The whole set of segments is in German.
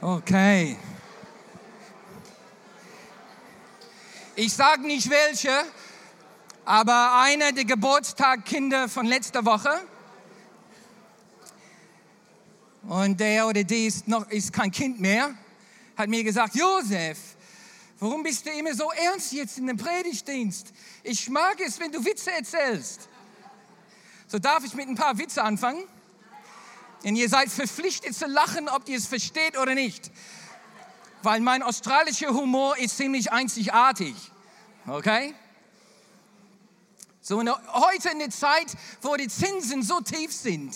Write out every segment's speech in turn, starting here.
Okay. Ich sage nicht welche, aber eine der Geburtstagkinder von letzter Woche. Und der oder die ist, noch, ist kein Kind mehr, hat mir gesagt, Josef, warum bist du immer so ernst jetzt in dem Predigtdienst? Ich mag es, wenn du Witze erzählst. So darf ich mit ein paar Witze anfangen. Und ihr seid verpflichtet zu lachen, ob ihr es versteht oder nicht. Weil mein australischer Humor ist ziemlich einzigartig. Okay? So, heute in der Zeit, wo die Zinsen so tief sind,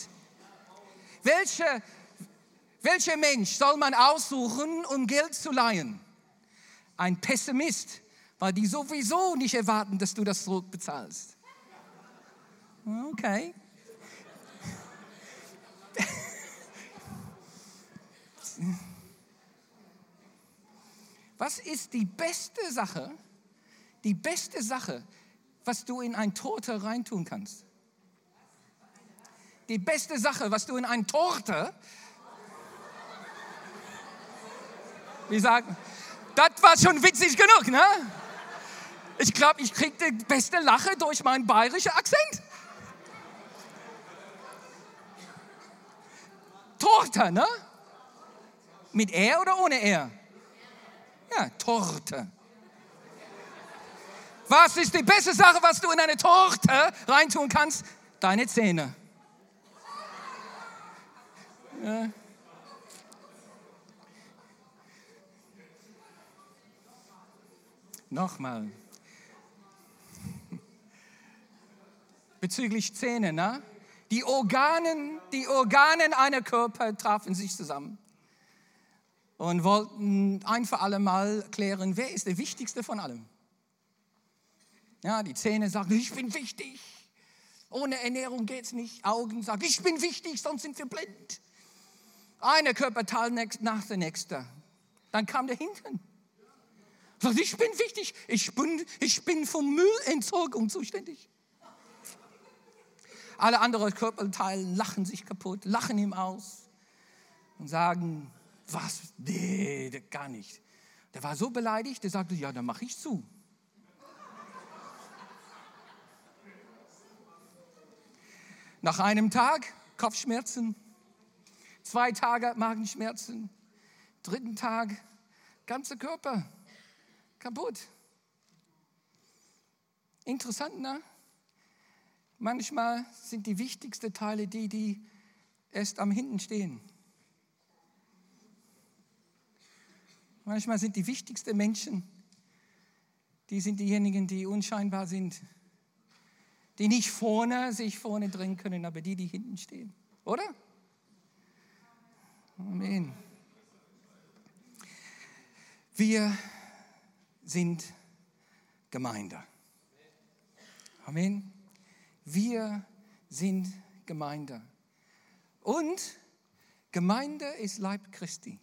welche, welcher Mensch soll man aussuchen, um Geld zu leihen? Ein Pessimist, weil die sowieso nicht erwarten, dass du das zurückbezahlst. Okay. Was ist die beste Sache, die beste Sache, was du in ein Torte reintun kannst? Die beste Sache, was du in ein Torte, wie sagen, das war schon witzig genug, ne? Ich glaube, ich kriege die beste Lache durch meinen bayerischen Akzent. Torte, ne? Mit er oder ohne er? Ja, Torte. Was ist die beste Sache, was du in eine Torte reintun kannst? Deine Zähne. Ja. Nochmal. Bezüglich Zähne, ne? Die Organen, die Organen einer Körper trafen sich zusammen und wollten ein für alle Mal klären, wer ist der wichtigste von allem. Ja, die Zähne sagen, ich bin wichtig. Ohne Ernährung geht es nicht. Augen sagen, ich bin wichtig, sonst sind wir blind. Eine Körperteil nach der nächste. Dann kam der hinten. Sagt, ich bin wichtig, ich bin, ich bin für Müllentsorgung zuständig. Alle anderen Körperteile lachen sich kaputt, lachen ihm aus und sagen, was? Nee, gar nicht. Der war so beleidigt, der sagte, ja, dann mache ich zu. Nach einem Tag Kopfschmerzen, zwei Tage Magenschmerzen, dritten Tag ganzer Körper kaputt. Interessant, ne? Manchmal sind die wichtigsten Teile die, die erst am hinten stehen. Manchmal sind die wichtigsten Menschen, die sind diejenigen, die unscheinbar sind, die nicht vorne sich vorne drehen können, aber die, die hinten stehen. Oder? Amen. Wir sind Gemeinde. Amen. Wir sind Gemeinde. Und Gemeinde ist Leib Christi.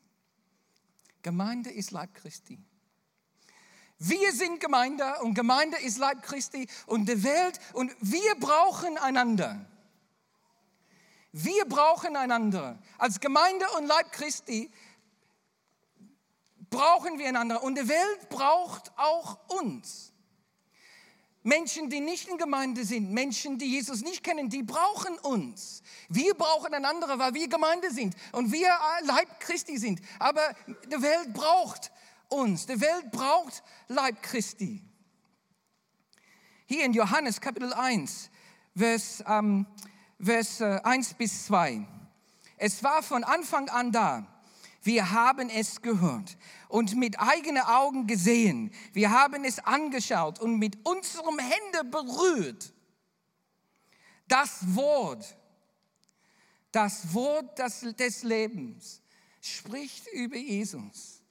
Gemeinde ist Leib Christi. Wir sind Gemeinde und Gemeinde ist Leib Christi und die Welt und wir brauchen einander. Wir brauchen einander. Als Gemeinde und Leib Christi brauchen wir einander und die Welt braucht auch uns. Menschen, die nicht in Gemeinde sind, Menschen, die Jesus nicht kennen, die brauchen uns. Wir brauchen einander, weil wir Gemeinde sind und wir Leib Christi sind. Aber die Welt braucht uns. Die Welt braucht Leib Christi. Hier in Johannes Kapitel 1, Vers, ähm, Vers 1 äh, bis 2. Es war von Anfang an da. Wir haben es gehört und mit eigenen Augen gesehen. Wir haben es angeschaut und mit unserem Hände berührt. Das Wort, das Wort des Lebens spricht über Jesus.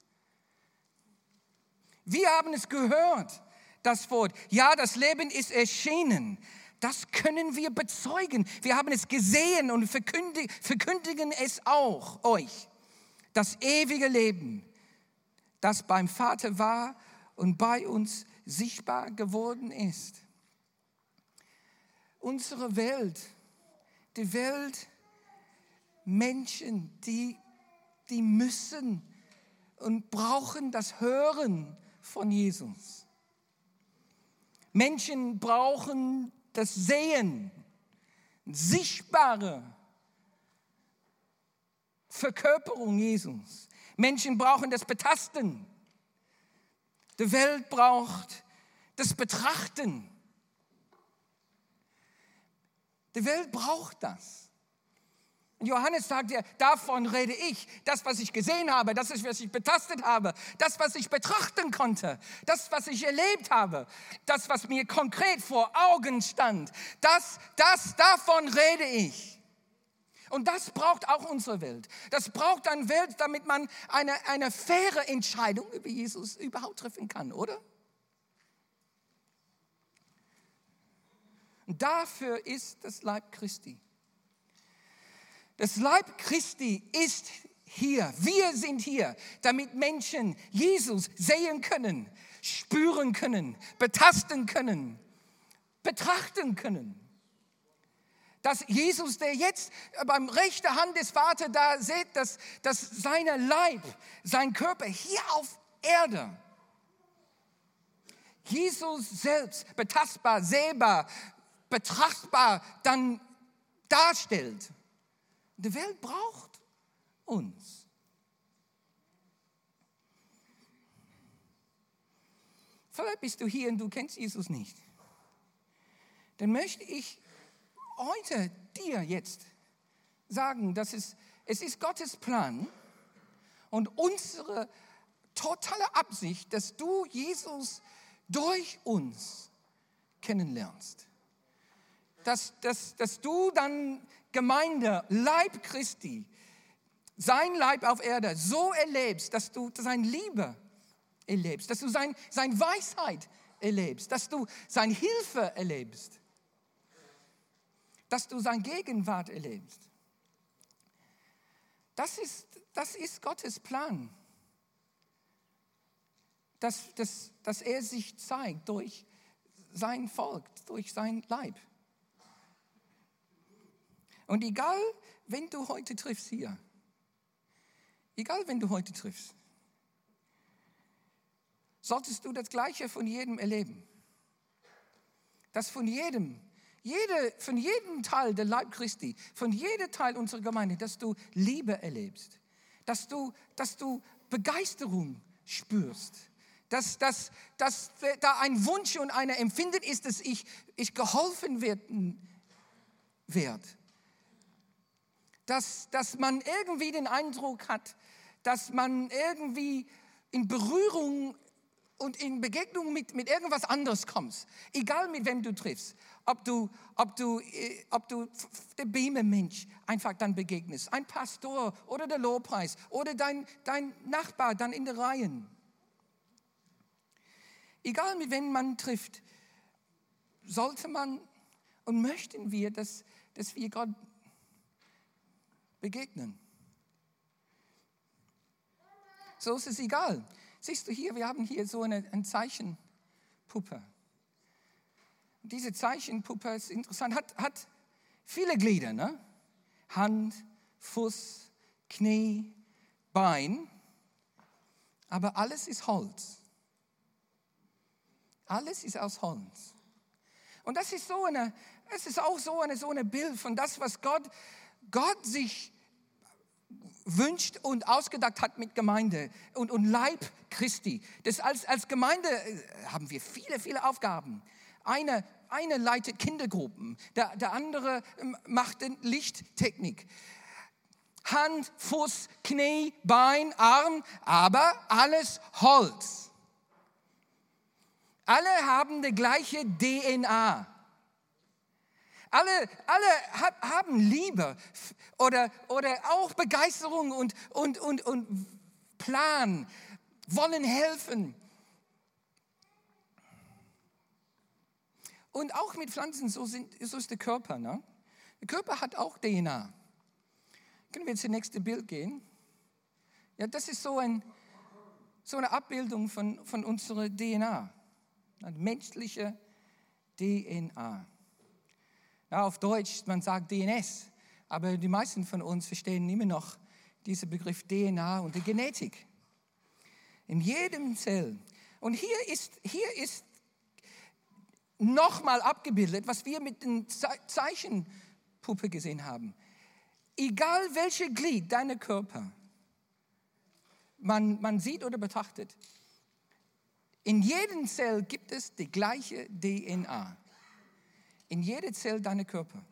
Wir haben es gehört, das Wort. Ja, das Leben ist erschienen. Das können wir bezeugen. Wir haben es gesehen und verkündigen es auch euch. Das ewige Leben das beim Vater war und bei uns sichtbar geworden ist. Unsere Welt, die Welt, Menschen, die, die müssen und brauchen das Hören von Jesus. Menschen brauchen das Sehen, sichtbare Verkörperung Jesus. Menschen brauchen das Betasten. Die Welt braucht das Betrachten. Die Welt braucht das. Und Johannes sagt ja, davon rede ich. Das, was ich gesehen habe, das ist, was ich betastet habe, das, was ich betrachten konnte, das, was ich erlebt habe, das, was mir konkret vor Augen stand, das, das, davon rede ich. Und das braucht auch unsere Welt. Das braucht eine Welt, damit man eine, eine faire Entscheidung über Jesus überhaupt treffen kann, oder? Und dafür ist das Leib Christi. Das Leib Christi ist hier. Wir sind hier, damit Menschen Jesus sehen können, spüren können, betasten können, betrachten können. Dass Jesus, der jetzt beim rechten Hand des Vaters da sieht, dass, dass seine Leib, sein Körper hier auf Erde, Jesus selbst betastbar, sehbar, betrachtbar dann darstellt. Die Welt braucht uns. Vielleicht bist du hier und du kennst Jesus nicht. Dann möchte ich heute dir jetzt sagen, dass es, es ist Gottes Plan und unsere totale Absicht, dass du Jesus durch uns kennenlernst. Dass, dass, dass du dann Gemeinde, Leib Christi, sein Leib auf Erde so erlebst, dass du seine Liebe erlebst, dass du sein, seine Weisheit erlebst, dass du seine Hilfe erlebst, dass du seine Gegenwart erlebst. Das ist, das ist Gottes Plan, dass, dass, dass er sich zeigt durch sein Volk, durch sein Leib. Und egal, wenn du heute triffst hier, egal, wenn du heute triffst, solltest du das Gleiche von jedem erleben. Das von jedem, jede, von jedem Teil der Leib Christi, von jedem Teil unserer Gemeinde, dass du Liebe erlebst, dass du, dass du Begeisterung spürst, dass, dass, dass da ein Wunsch und eine Empfinden ist, dass ich, ich geholfen werden werde dass, dass man irgendwie den Eindruck hat, dass man irgendwie in Berührung und in Begegnung mit, mit irgendwas anderes kommst. Egal mit wem du triffst. Ob du, ob du, äh, ob du der Beamer-Mensch einfach dann begegnest, ein Pastor oder der Lobpreis oder dein, dein Nachbar dann in den Reihen. Egal mit wem man trifft, sollte man und möchten wir, dass, dass wir Gott begegnen. So ist es egal. Siehst du hier, wir haben hier so eine, eine Zeichenpuppe. diese Zeichenpuppe ist interessant, hat, hat viele Glieder. Ne? Hand, Fuß, Knie, Bein. Aber alles ist Holz. Alles ist aus Holz. Und das ist so eine, es ist auch so eine, so eine Bild von das, was Gott Gott sich wünscht und ausgedacht hat mit Gemeinde und, und Leib Christi. Das als, als Gemeinde äh, haben wir viele, viele Aufgaben. Eine, eine leitet Kindergruppen, der, der andere ähm, macht Lichttechnik. Hand, Fuß, Knie, Bein, Arm, aber alles Holz. Alle haben die gleiche DNA. Alle, alle haben Liebe oder, oder auch Begeisterung und, und, und, und Plan, wollen helfen. Und auch mit Pflanzen, so, sind, so ist der Körper. Ne? Der Körper hat auch DNA. Können wir zum nächsten Bild gehen? Ja, das ist so, ein, so eine Abbildung von, von unserer DNA. Eine menschliche DNA. Ja, auf Deutsch, man sagt DNS, aber die meisten von uns verstehen immer noch diesen Begriff DNA und die Genetik. In jedem Zell. Und hier ist, hier ist nochmal abgebildet, was wir mit den Zeichenpuppe gesehen haben. Egal welche Glied deiner Körper man, man sieht oder betrachtet, in jedem Zell gibt es die gleiche DNA. In jeder Zell deiner Körper.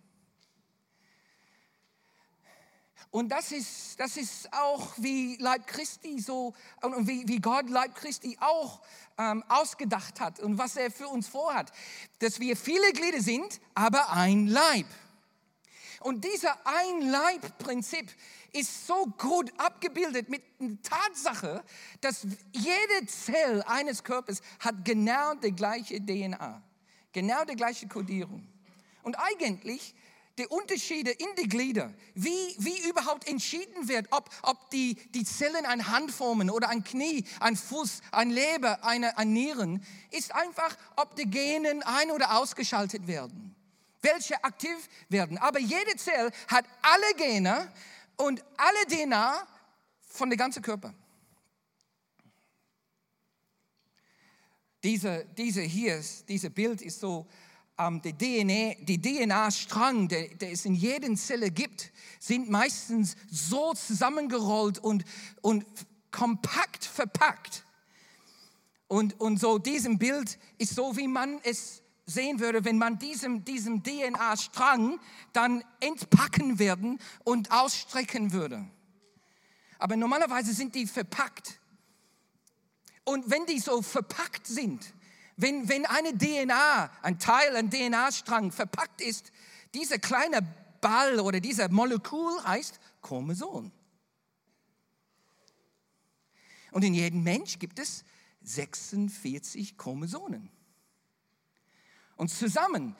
Und das ist, das ist auch wie Leib Christi so und wie, wie Gott Leib Christi auch ähm, ausgedacht hat und was er für uns vorhat. Dass wir viele Glieder sind, aber ein Leib. Und dieser Ein-Leib-Prinzip ist so gut abgebildet mit der Tatsache, dass jede Zelle eines Körpers hat genau die gleiche DNA, genau die gleiche Kodierung. Und eigentlich die Unterschiede in die Glieder, wie, wie überhaupt entschieden wird, ob, ob die, die Zellen eine Hand formen oder ein Knie, ein Fuß, ein Leber, eine, ein Nieren, ist einfach, ob die Genen ein- oder ausgeschaltet werden, welche aktiv werden. Aber jede Zelle hat alle Gene und alle DNA von dem ganzen Körper. Diese, diese hier, dieses Bild ist so ähm, die DNA, die DNA-Strang, der, der, es in jeder Zelle gibt, sind meistens so zusammengerollt und, und kompakt verpackt. Und, und so diesem Bild ist so, wie man es sehen würde, wenn man diesem, diesem DNA-Strang dann entpacken werden und ausstrecken würde. Aber normalerweise sind die verpackt. Und wenn die so verpackt sind, wenn, wenn eine DNA, ein Teil, ein DNA-Strang verpackt ist, dieser kleine Ball oder dieser Molekül heißt Chromosom. Und in jedem Mensch gibt es 46 Chromosomen. Und zusammen,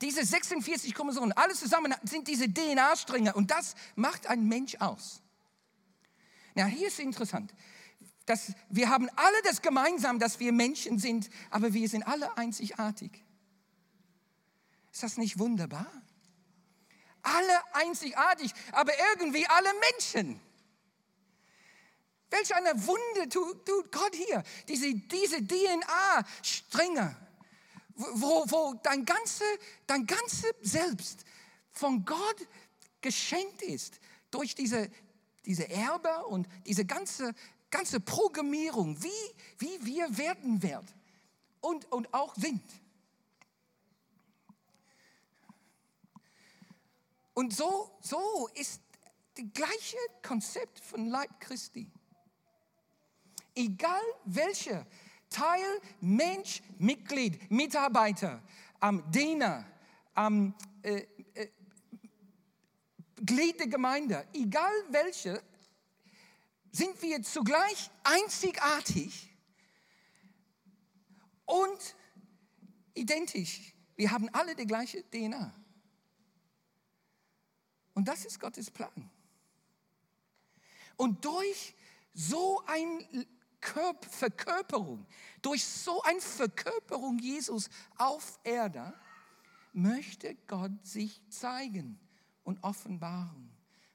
diese 46 Chromosomen, alles zusammen sind diese DNA-Stränge und das macht ein Mensch aus. Na, hier ist interessant dass wir haben alle das gemeinsam, dass wir Menschen sind, aber wir sind alle einzigartig. Ist das nicht wunderbar? Alle einzigartig, aber irgendwie alle Menschen. Welch eine Wunde tut, Gott hier. Diese, diese DNA-Stränge, wo, wo dein ganze, dein ganze Selbst von Gott geschenkt ist durch diese, diese Erbe und diese ganze ganze Programmierung, wie, wie wir werden werden und, und auch sind. Und so, so ist das gleiche Konzept von Leib Christi. Egal welcher Teil, Mensch, Mitglied, Mitarbeiter, ähm, Diener, ähm, äh, äh, Glied der Gemeinde, egal welche, sind wir zugleich einzigartig und identisch. Wir haben alle die gleiche DNA. Und das ist Gottes Plan. Und durch so eine Verkörperung, durch so eine Verkörperung Jesus auf Erde, möchte Gott sich zeigen und offenbaren.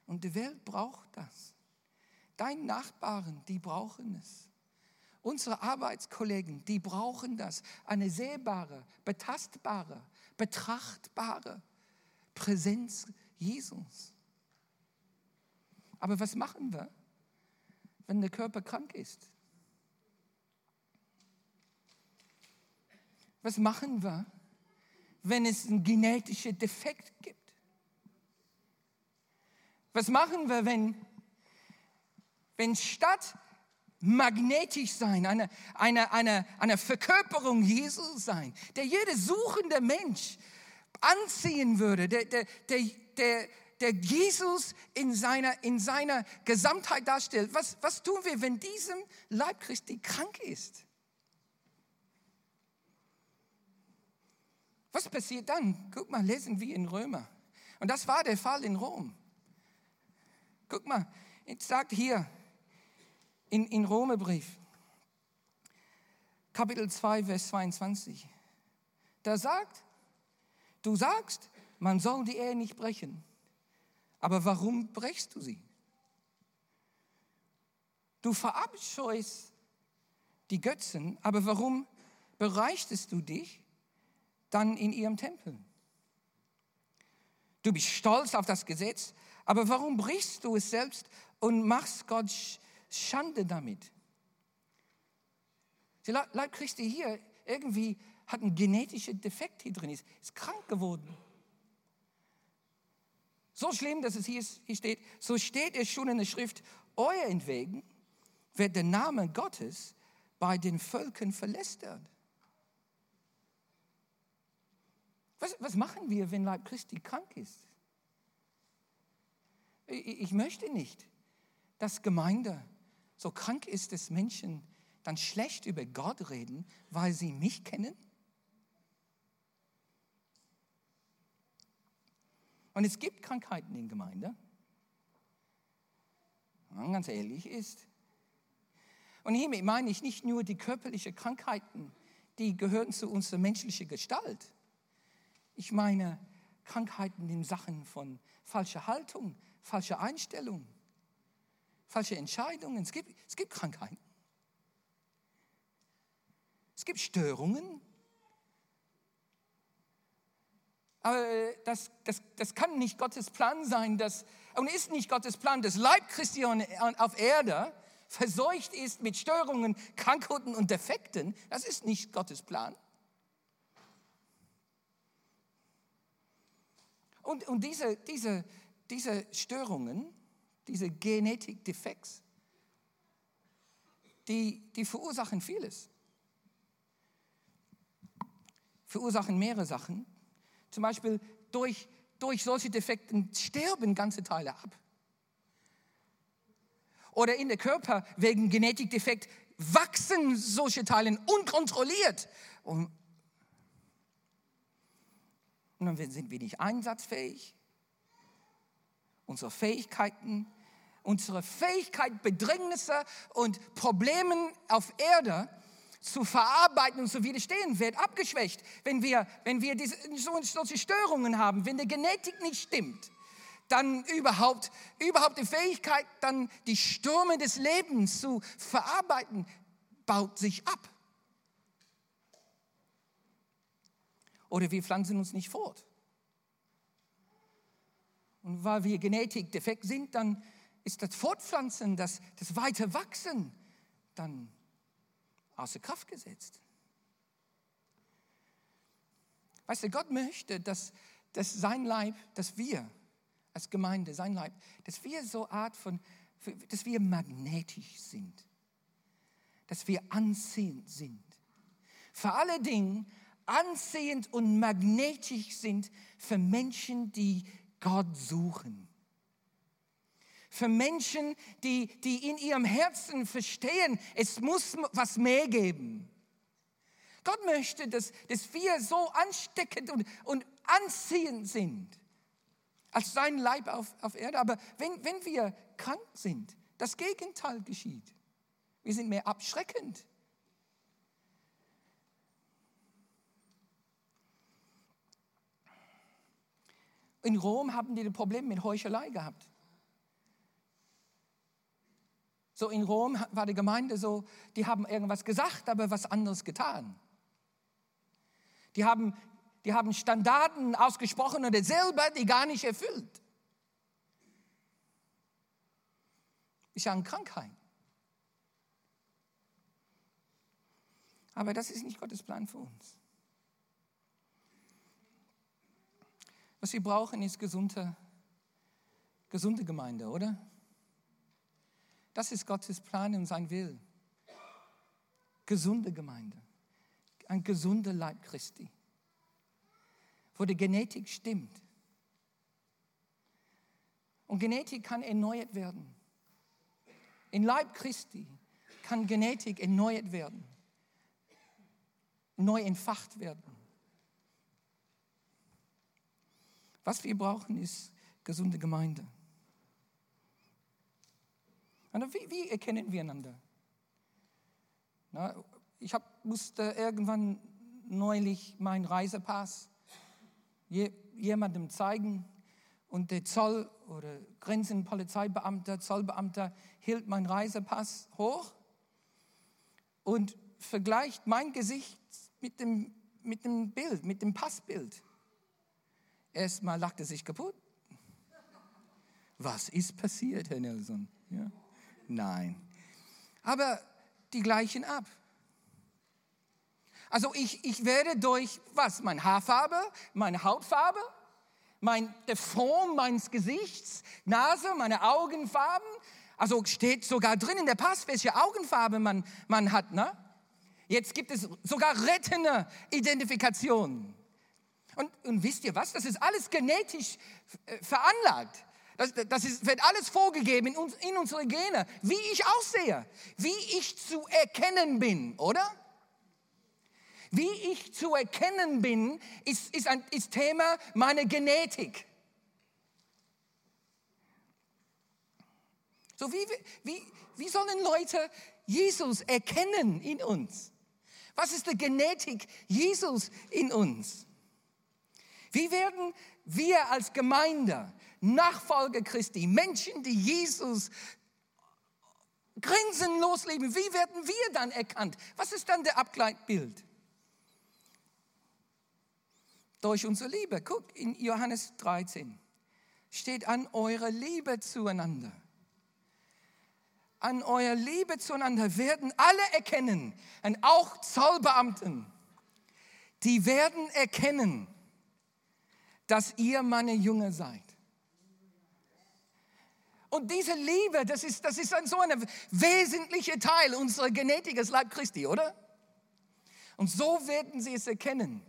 Und die Welt braucht das. Deine Nachbarn, die brauchen es. Unsere Arbeitskollegen, die brauchen das. Eine sehbare, betastbare, betrachtbare Präsenz Jesus. Aber was machen wir, wenn der Körper krank ist? Was machen wir, wenn es einen genetischen Defekt gibt? Was machen wir, wenn wenn statt magnetisch sein, eine, eine, eine, eine Verkörperung Jesus sein, der jede suchende Mensch anziehen würde, der, der, der, der, der Jesus in seiner, in seiner Gesamtheit darstellt. Was, was tun wir, wenn diesem Leib Christi krank ist? Was passiert dann? Guck mal, lesen wir in Römer. Und das war der Fall in Rom. Guck mal, es sagt hier, in, in Romerbrief, Kapitel 2, Vers 22. Da sagt, du sagst, man soll die Ehe nicht brechen. Aber warum brechst du sie? Du verabscheust die Götzen, aber warum bereichtest du dich dann in ihrem Tempel? Du bist stolz auf das Gesetz, aber warum brichst du es selbst und machst Gott Schande damit? Die Leib Christi hier irgendwie hat einen genetischen Defekt hier drin, ist, ist krank geworden. So schlimm, dass es hier, hier steht, so steht es schon in der Schrift, euretwegen wird der Name Gottes bei den Völkern verlästert. Was, was machen wir, wenn Leib Christi krank ist? Ich, ich möchte nicht, dass Gemeinde so krank ist, dass Menschen dann schlecht über Gott reden, weil sie mich kennen. Und es gibt Krankheiten in Gemeinde. Wenn ganz ehrlich ist. Und hiermit meine ich nicht nur die körperlichen Krankheiten, die gehören zu unserer menschlichen Gestalt. Ich meine Krankheiten in Sachen von falscher Haltung, falscher Einstellung, falsche Entscheidungen. Es gibt, es gibt Krankheiten. Es gibt Störungen. Aber äh, das, das, das kann nicht Gottes Plan sein, dass, und ist nicht Gottes Plan, dass Leib Christi auf Erde verseucht ist mit Störungen, Krankheiten und Defekten. Das ist nicht Gottes Plan. Und, und diese, diese, diese Störungen, diese Genetik-Defekts, die, die verursachen vieles. Verursachen mehrere Sachen. Zum Beispiel durch, durch solche Defekten sterben ganze Teile ab. Oder in der Körper wegen Genetikdefekt wachsen solche Teile unkontrolliert. Und, und dann sind wir nicht einsatzfähig unsere Fähigkeiten, unsere Fähigkeit, Bedrängnisse und Probleme auf Erde zu verarbeiten und zu widerstehen, wird abgeschwächt, wenn wir, wenn wir diese, so, solche Störungen haben, wenn die Genetik nicht stimmt. Dann überhaupt, überhaupt die Fähigkeit, dann die Stürme des Lebens zu verarbeiten, baut sich ab. Oder wir pflanzen uns nicht fort. Und weil wir Genetik defekt sind, dann ist das Fortpflanzen, das, das weite dann außer Kraft gesetzt. Weißt du, Gott möchte, dass, dass sein Leib, dass wir als Gemeinde, sein Leib, dass wir so Art von, dass wir magnetisch sind, dass wir anziehend sind. Vor allen Dingen anziehend und magnetisch sind für Menschen, die Gott suchen. Für Menschen, die, die in ihrem Herzen verstehen, es muss was mehr geben. Gott möchte, dass, dass wir so ansteckend und, und anziehend sind als sein Leib auf, auf Erde. Aber wenn, wenn wir krank sind, das Gegenteil geschieht. Wir sind mehr abschreckend. In Rom haben die ein Problem mit Heuchelei gehabt. So in Rom war die Gemeinde so, die haben irgendwas gesagt, aber was anderes getan. Die haben, die haben Standarten ausgesprochen oder selber die gar nicht erfüllt. Ist ja eine Krankheit. Aber das ist nicht Gottes Plan für uns. Was wir brauchen, ist gesunde, gesunde Gemeinde, oder? Das ist Gottes Plan und sein Will. Gesunde Gemeinde. Ein gesunder Leib Christi. Wo die Genetik stimmt. Und Genetik kann erneuert werden. In Leib Christi kann Genetik erneuert werden. Neu entfacht werden. Was wir brauchen, ist gesunde Gemeinde. Und wie, wie erkennen wir einander? Na, ich hab, musste irgendwann neulich meinen Reisepass jemandem zeigen und der Zoll- oder Grenzenpolizeibeamter, Zollbeamter hielt meinen Reisepass hoch und vergleicht mein Gesicht mit dem, mit dem Bild, mit dem Passbild. Erstmal lacht er sich kaputt. Was ist passiert, Herr Nelson? Ja? Nein. Aber die gleichen ab. Also ich, ich werde durch was? Meine Haarfarbe, meine Hautfarbe, mein, der Form meines Gesichts, Nase, meine Augenfarben. Also steht sogar drin in der Pass, welche Augenfarbe man, man hat. Ne? Jetzt gibt es sogar rettende Identifikation. Und, und wisst ihr was? Das ist alles genetisch äh, veranlagt. Das, das ist, wird alles vorgegeben in, uns, in unsere Gene, wie ich aussehe, wie ich zu erkennen bin, oder? Wie ich zu erkennen bin, ist, ist, ein, ist Thema meiner Genetik. So wie, wie, wie sollen Leute Jesus erkennen in uns? Was ist die Genetik Jesus in uns? Wie werden wir als Gemeinde, Nachfolger Christi, Menschen, die Jesus grenzenlos lieben, wie werden wir dann erkannt? Was ist dann der Abgleitbild? Durch unsere Liebe. Guck, in Johannes 13 steht an eure Liebe zueinander. An eurer Liebe zueinander werden alle erkennen, und auch Zollbeamten, die werden erkennen, dass ihr meine Jünger seid. Und diese Liebe, das ist, das ist ein, so ein wesentlicher Teil unserer Genetik als Leib Christi, oder? Und so werden sie es erkennen.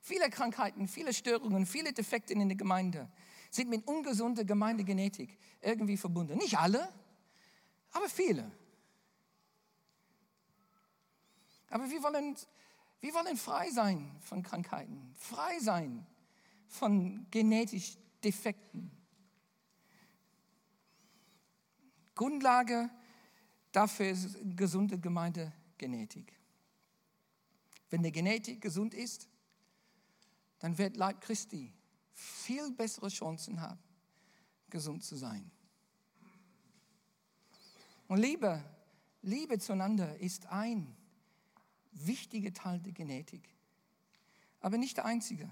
Viele Krankheiten, viele Störungen, viele Defekte in der Gemeinde sind mit ungesunder Gemeindegenetik irgendwie verbunden. Nicht alle, aber viele. Aber wir wollen, wir wollen frei sein von Krankheiten, frei sein von genetisch Defekten. Grundlage dafür ist gesunde Gemeindegenetik. Wenn die Genetik gesund ist, dann wird Leib Christi viel bessere Chancen haben, gesund zu sein. Und Liebe, Liebe zueinander ist ein wichtiger Teil der Genetik, aber nicht der einzige.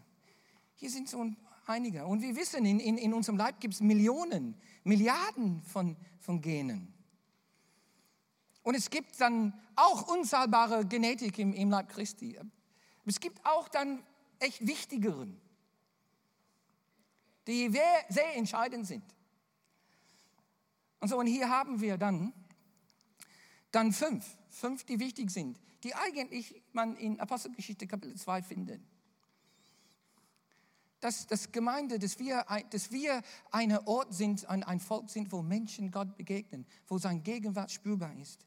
Hier sind so einige. Und wir wissen, in, in, in unserem Leib gibt es Millionen, Milliarden von, von Genen. Und es gibt dann auch unzahlbare Genetik im, im Leib Christi. Es gibt auch dann echt wichtigeren die sehr entscheidend sind. Und so, und hier haben wir dann, dann fünf, fünf, die wichtig sind, die eigentlich man in Apostelgeschichte Kapitel 2 findet. Dass das Gemeinde, dass wir, dass wir ein Ort sind, ein, ein Volk sind, wo Menschen Gott begegnen, wo sein Gegenwart spürbar ist.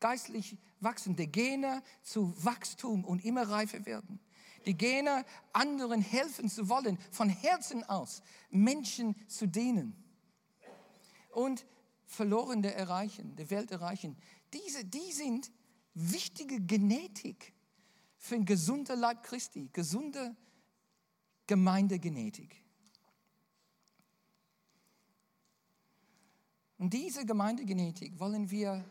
Geistlich wachsende Gene zu Wachstum und immer reifer werden die Gene, anderen helfen zu wollen, von Herzen aus Menschen zu dienen und Verlorene erreichen, die Welt erreichen. Diese, die sind wichtige Genetik für ein gesunder Leib Christi, gesunde Gemeindegenetik. Und diese Gemeindegenetik wollen wir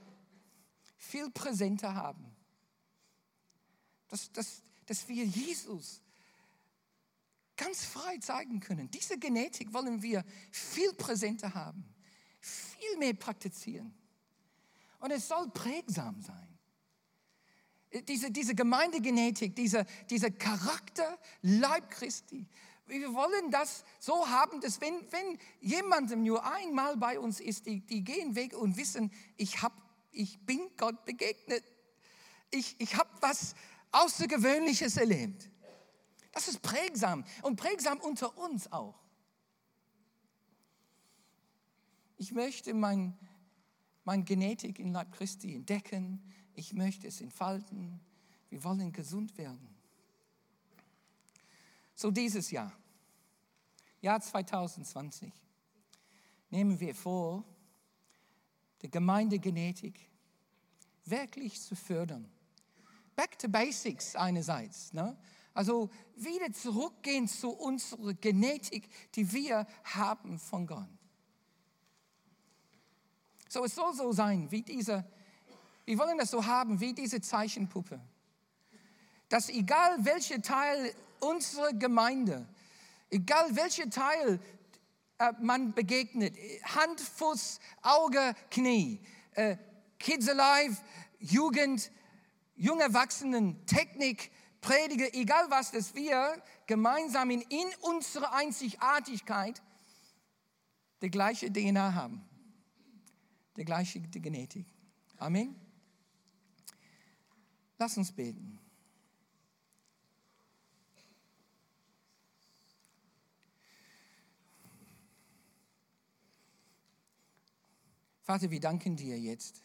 viel präsenter haben. Das, das, dass wir Jesus ganz frei zeigen können. Diese Genetik wollen wir viel präsenter haben, viel mehr praktizieren. Und es soll prägsam sein. Diese, diese Gemeindegenetik, dieser, dieser Charakter Leib Christi. Wir wollen das so haben, dass wenn, wenn jemandem nur einmal bei uns ist, die, die gehen weg und wissen, ich, hab, ich bin Gott begegnet. Ich, ich habe was, Außergewöhnliches erlebt. Das ist prägsam und prägsam unter uns auch. Ich möchte mein, mein Genetik in Leib Christi entdecken. Ich möchte es entfalten. Wir wollen gesund werden. So dieses Jahr, Jahr 2020, nehmen wir vor, die Gemeindegenetik wirklich zu fördern back to basics einerseits. Ne? Also wieder zurückgehen zu unserer Genetik, die wir haben von Gott. So, es soll so sein, wie diese, wir wollen das so haben, wie diese Zeichenpuppe. Dass egal welcher Teil unserer Gemeinde, egal welcher Teil äh, man begegnet, Hand, Fuß, Auge, Knie, äh, Kids Alive, Jugend, junge Erwachsenen, Technik, Prediger, egal was, dass wir gemeinsam in, in unserer Einzigartigkeit die gleiche DNA haben, die gleiche Genetik. Amen. Lass uns beten. Vater, wir danken dir jetzt.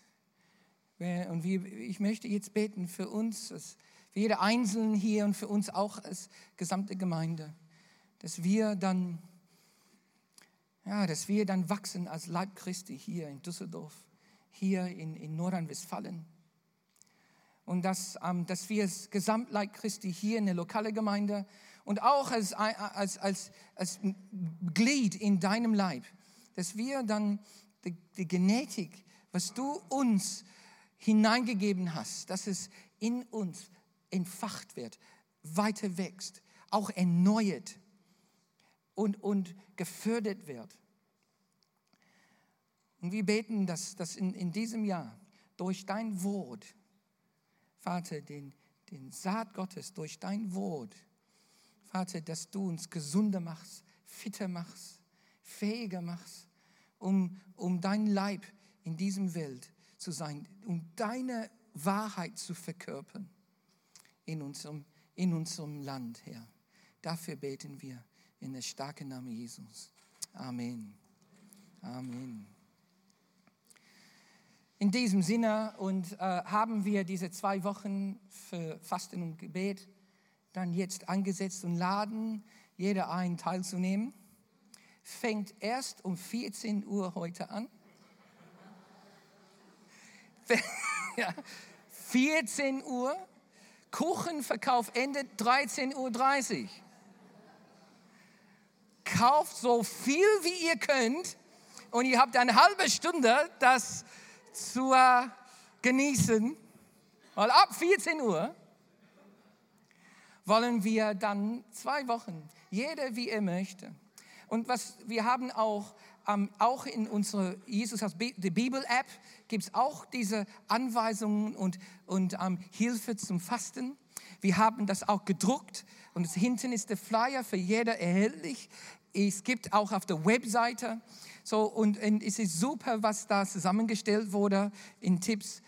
Und ich möchte jetzt beten für uns, für jede Einzelne hier und für uns auch als gesamte Gemeinde, dass wir dann, ja, dass wir dann wachsen als Leib Christi hier in Düsseldorf, hier in, in Nordrhein-Westfalen. Und dass, ähm, dass wir als Gesamtleib Christi hier in der lokalen Gemeinde und auch als, als, als, als Glied in deinem Leib, dass wir dann die, die Genetik, was du uns hineingegeben hast, dass es in uns entfacht wird, weiter wächst, auch erneuert und, und gefördert wird. Und wir beten, dass, dass in, in diesem Jahr durch dein Wort, Vater, den, den Saat Gottes, durch dein Wort, Vater, dass du uns gesunder machst, fitter machst, fähiger machst, um, um dein Leib in diesem Welt zu sein, um deine Wahrheit zu verkörpern in unserem, in unserem Land, Herr. Dafür beten wir in der starken Namen Jesus. Amen. Amen. In diesem Sinne und äh, haben wir diese zwei Wochen für Fasten und Gebet dann jetzt angesetzt und laden jeder ein teilzunehmen fängt erst um 14 Uhr heute an. ja, 14 Uhr. Kuchenverkauf endet 13.30 Uhr. Kauft so viel wie ihr könnt und ihr habt eine halbe Stunde, das zu äh, genießen. Weil ab 14 Uhr wollen wir dann zwei Wochen, jeder wie er möchte, und was wir haben auch, ähm, auch in unserer Jesus aus die Bibel-App gibt es auch diese Anweisungen und, und ähm, Hilfe zum Fasten. Wir haben das auch gedruckt und hinten ist der Flyer für jeder erhältlich. Es gibt auch auf der Webseite so und, und es ist super, was da zusammengestellt wurde in Tipps.